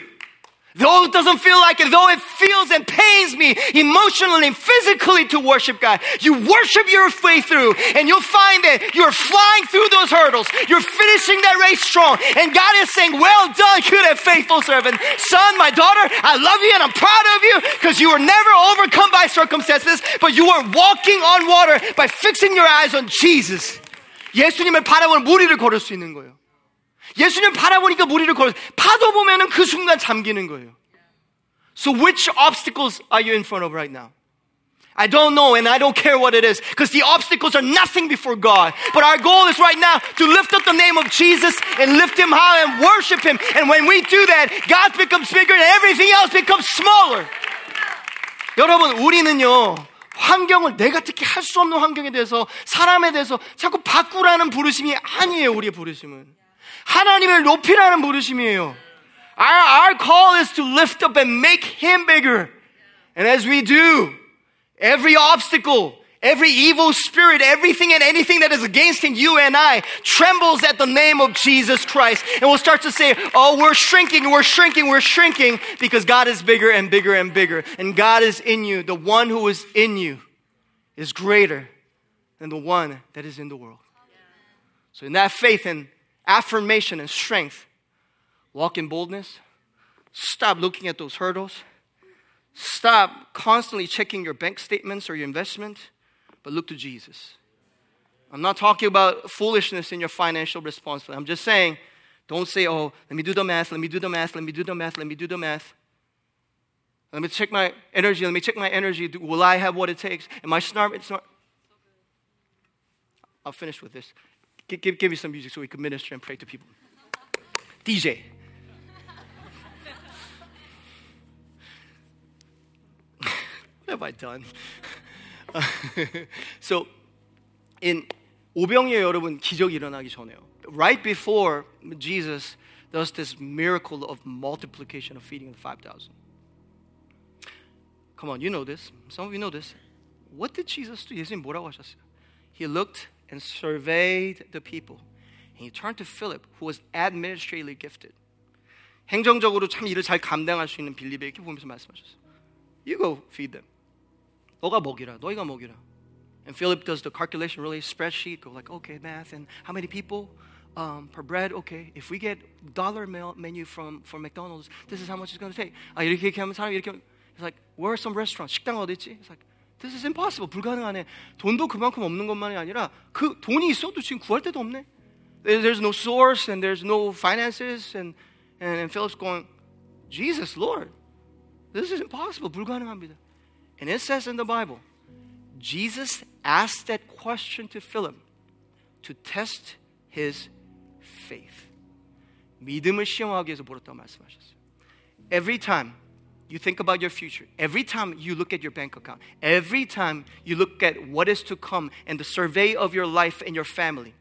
Though it doesn't feel like it, though it feels and pains me emotionally and physically to worship God, you worship your way through and you'll find that you're flying through those hurdles. You're finishing that race strong. And God is saying, well done, good and faithful servant. Son, my daughter, I love you and I'm proud of you because you were never overcome by circumstances, but you were walking on water by fixing your eyes on Jesus. 예수님을 바라보는 무리를 걸을 수 있는 거예요. 예수님 바라보니까 무리를 걸어 파도 보면은 그 순간 잠기는 거예요. So which obstacles are you in front of right now? I don't know and I don't care what it is because the obstacles are nothing before God. But our goal is right now to lift up the name of Jesus and lift him high and worship him. And when we do that, God becomes bigger and everything else becomes smaller. 여러분, 우리는요, 환경을 내가 특히 할 수 없는 환경에 대해서 사람에 대해서 자꾸 바꾸라는 부르심이 아니에요, 우리의 부르심은. 하나님을 높이라는 부르심이에요. Our, our call is to lift up and make Him bigger. And as we do, every obstacle, every evil spirit, everything and anything that is against you and I trembles at the name of Jesus Christ. And we'll start to say, oh, we're shrinking, we're shrinking, we're shrinking because God is bigger and bigger and bigger. And God is in you. The one who is in you is greater than the one that is in the world. So in that faith and affirmation and strength. Walk in boldness. Stop looking at those hurdles. Stop constantly checking your bank statements or your investment, but look to Jesus. I'm not talking about foolishness in your financial responsibility. I'm just saying, don't say, oh, let me do the math, let me do the math, let me do the math, let me do the math. Let me check my energy, let me check my energy. Will I have what it takes? Am I smart? I'll finish with this. Give, give, give me some music so we can minister and pray to people. DJ. [laughs] what have I done? [laughs] so, in 오병이어 여러분 기적 일어나기 전에요. Right before Jesus does this miracle of multiplication of feeding the 5,000. Come on, you know this. Some of you know this. What did Jesus do? 예수님 뭐라고 하셨어요? He looked and surveyed the people. And he turned to Philip, who was administratively gifted. 행정적으로 참 일을 잘 감당할 수 있는 빌립에게 보면서 말씀하셨어요. You go feed them. 너가 먹이라. 너희가 먹이라. And Philip does the calculation, really spreadsheet, go like, okay, math, and how many people um, per bread? Okay, if we get dollar menu from, from McDonald's, this is how much it's going to take. 아, 이렇게 이렇게 하면 사람이 이렇게 It's like, where are some restaurants? 식당 어디 있지? It's like, this is impossible. 불가능하네. 돈도 그만큼 없는 것만이 아니라 그 돈이 있어도 지금 구할 데도 없네. There's no source and there's no finances and, and, and Philip's going, Jesus, Lord, this is impossible. 불가능합니다. And it says in the Bible, Jesus asked that question to Philip to test his faith. 믿음을 시험하기 위해서 물었다고 말씀하셨어요. Every time you think about your future, every time you look at your bank account, every time you look at what is to come and the survey of your life and your family,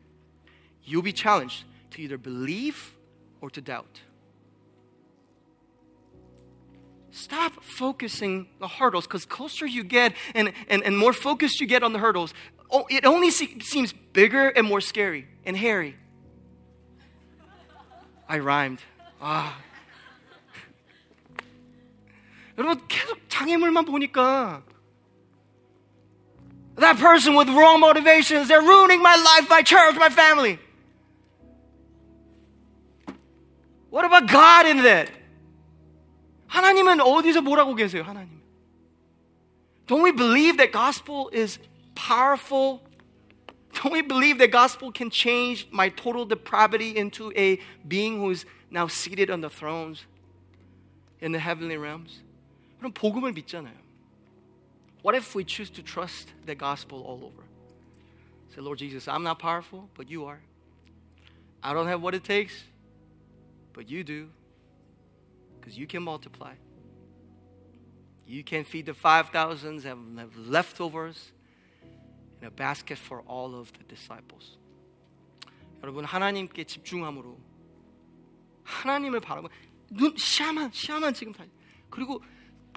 you'll be challenged to either believe or to doubt. Stop focusing the hurdles because closer you get and, and, and more focused you get on the hurdles, oh, it only se- seems bigger and more scary and hairy. I rhymed. 아. 여러분 계속 장애물만 보니까 that person with wrong motivations, they're ruining my life, my church, my family. What about God in that? 하나님은 어디서 뭐라고 계세요? 하나님. Don't we believe that gospel is powerful? Don't we believe that gospel can change my total depravity into a being who is now seated on the thrones in the heavenly realms? 그럼 복음을 믿잖아요. What if we choose to trust the gospel all over? Say, Lord Jesus, I'm not powerful, but you are. I don't have what it takes, but you do because you can multiply. You can feed the 5,000s and have leftovers in a basket for all of the disciples. 여러분 하나님께 집중함으로 하나님을 바라고 눈 시야만 시야만 지금 다 그리고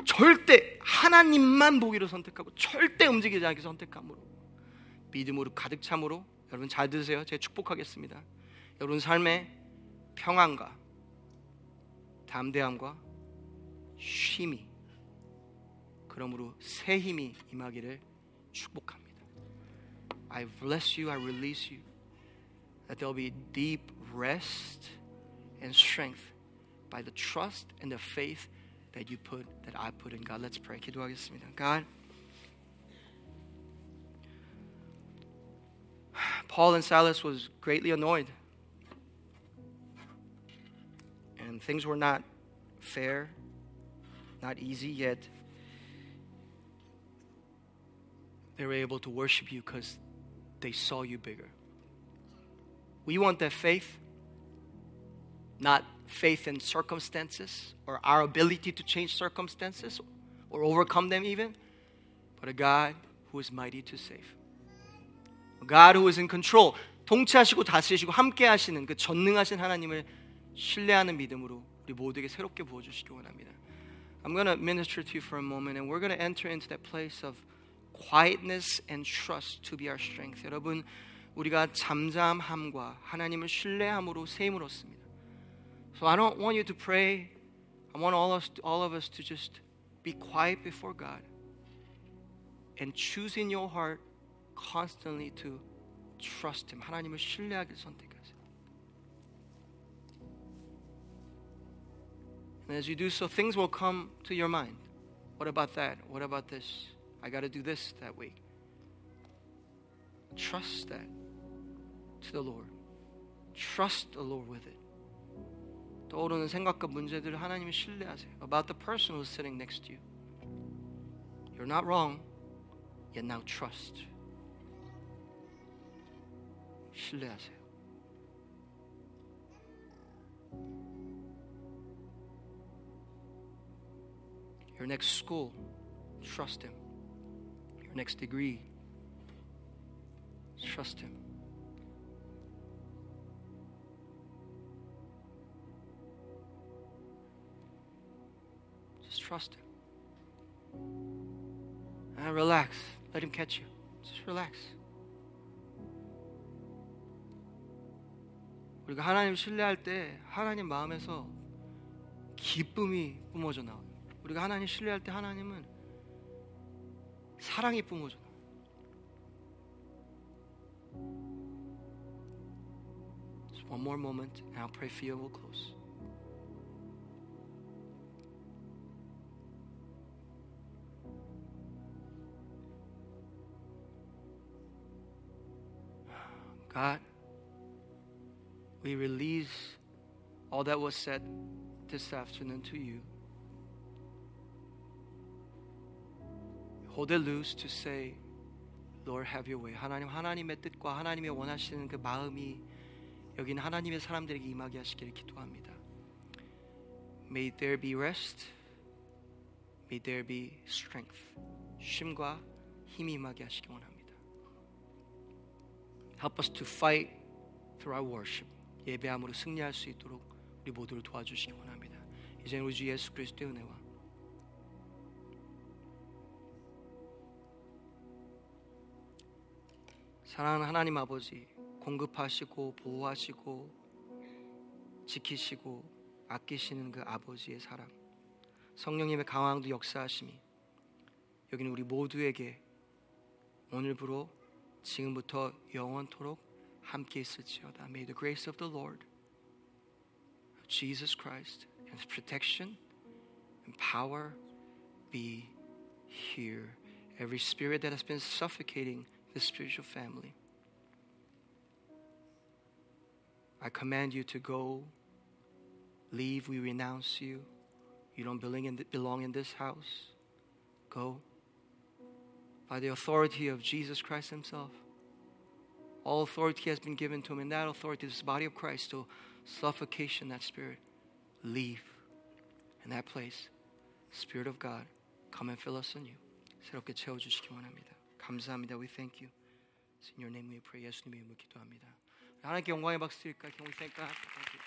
절대 하나님만 보기로 선택하고 절대 움직이지 않게 선택함으로 믿음으로 가득 참으로 여러분 잘 들으세요. 제가 축복하겠습니다. 여러분 삶에 평안과 담대함과 쉼이 그러므로 새 힘이 임하기를 축복합니다. I bless you, I release you. That there will be deep rest and strength by the trust and the faith that you put, that I put in God. Let's pray. 기도하겠습니다. God, Paul and Silas was greatly annoyed and things were not fair, not easy, yet they were able to worship you because they saw you bigger. We want that faith, not faith in circumstances or our ability to change circumstances or overcome them, even, but a God who is mighty to save. A God who is in control. 통치하시고 다스리시고 함께 하시는 그 전능하신 하나님을 신뢰하는 믿음으로 우리 모두에게 새롭게 부어 주시기 원합니다. I'm going minister to you for a moment and we're going enter into that place of quietness and trust to be our strength. 여러분, 우리가 잠잠함과 하나님을 신뢰함으로 세임을 얻습니다. So I don't want you to pray. I want all of us, all of us to just be quiet before God and choose in your heart constantly to trust Him. 하나님을 신뢰하길 선택. And as you do so, things will come to your mind. What about that? What about this? I got to do this that week. Trust that to the Lord. Trust the Lord with it. 떠오르는 생각과 문제들을 하나님을 신뢰하세요. About the person who's sitting next to you. You're not wrong, yet now trust. 신뢰하세요. Your next school, trust Him. Your next degree, trust Him. trust Him. And relax. Let Him catch you. Just relax. 우리가 하나님 신뢰할 때 하나님 마음에서 기쁨이 뿜어져 나와요. 우리가 하나님 신뢰할 때 하나님은 사랑이 뿜어져 나와요. Just one more moment and I'll pray for you and we'll close. God, we release all that was said this afternoon to you. Hold it loose to say, Lord, have your way. 하나님, 하나님의 뜻과 하나님의 원하시는 그 마음이 여기는 하나님의 사람들에게 임하게 하시기를 기도합니다. May there be rest. May there be strength. 쉼과 힘이 임하게 하시기 원합니다. Help us to fight through our worship. 예배함으로 승리할 수 있도록 우리 모두를 도와주시기 원합니다. 이제 우리 주 예수 그리스도의 은혜와 사랑하는 하나님 아버지 공급하시고 보호하시고 지키시고 아끼시는 그 아버지의 사랑 성령님의 강황도 역사하심이 여기는 우리 모두에게 오늘부로 지금부터 영원토록 함께 있을지어다. May the grace of the Lord, of Jesus Christ, and His protection and power be here. Every spirit that has been suffocating the spiritual family, I command you to go. Leave. We renounce you. You don't belong in, belong in this house. Go. By the authority of Jesus Christ Himself. All authority has been given to him, and that authority is the body of Christ to suffocation, that spirit. Leave. In that place, Spirit of God, come and fill us anew. 새롭게 채워주시기 원합니다. 감사합니다. We thank you. It's in your name we pray. 예수님의 이름으로 기도합니다. 하나님께 영광의 박수 드릴까요? Can we thank God? Thank you.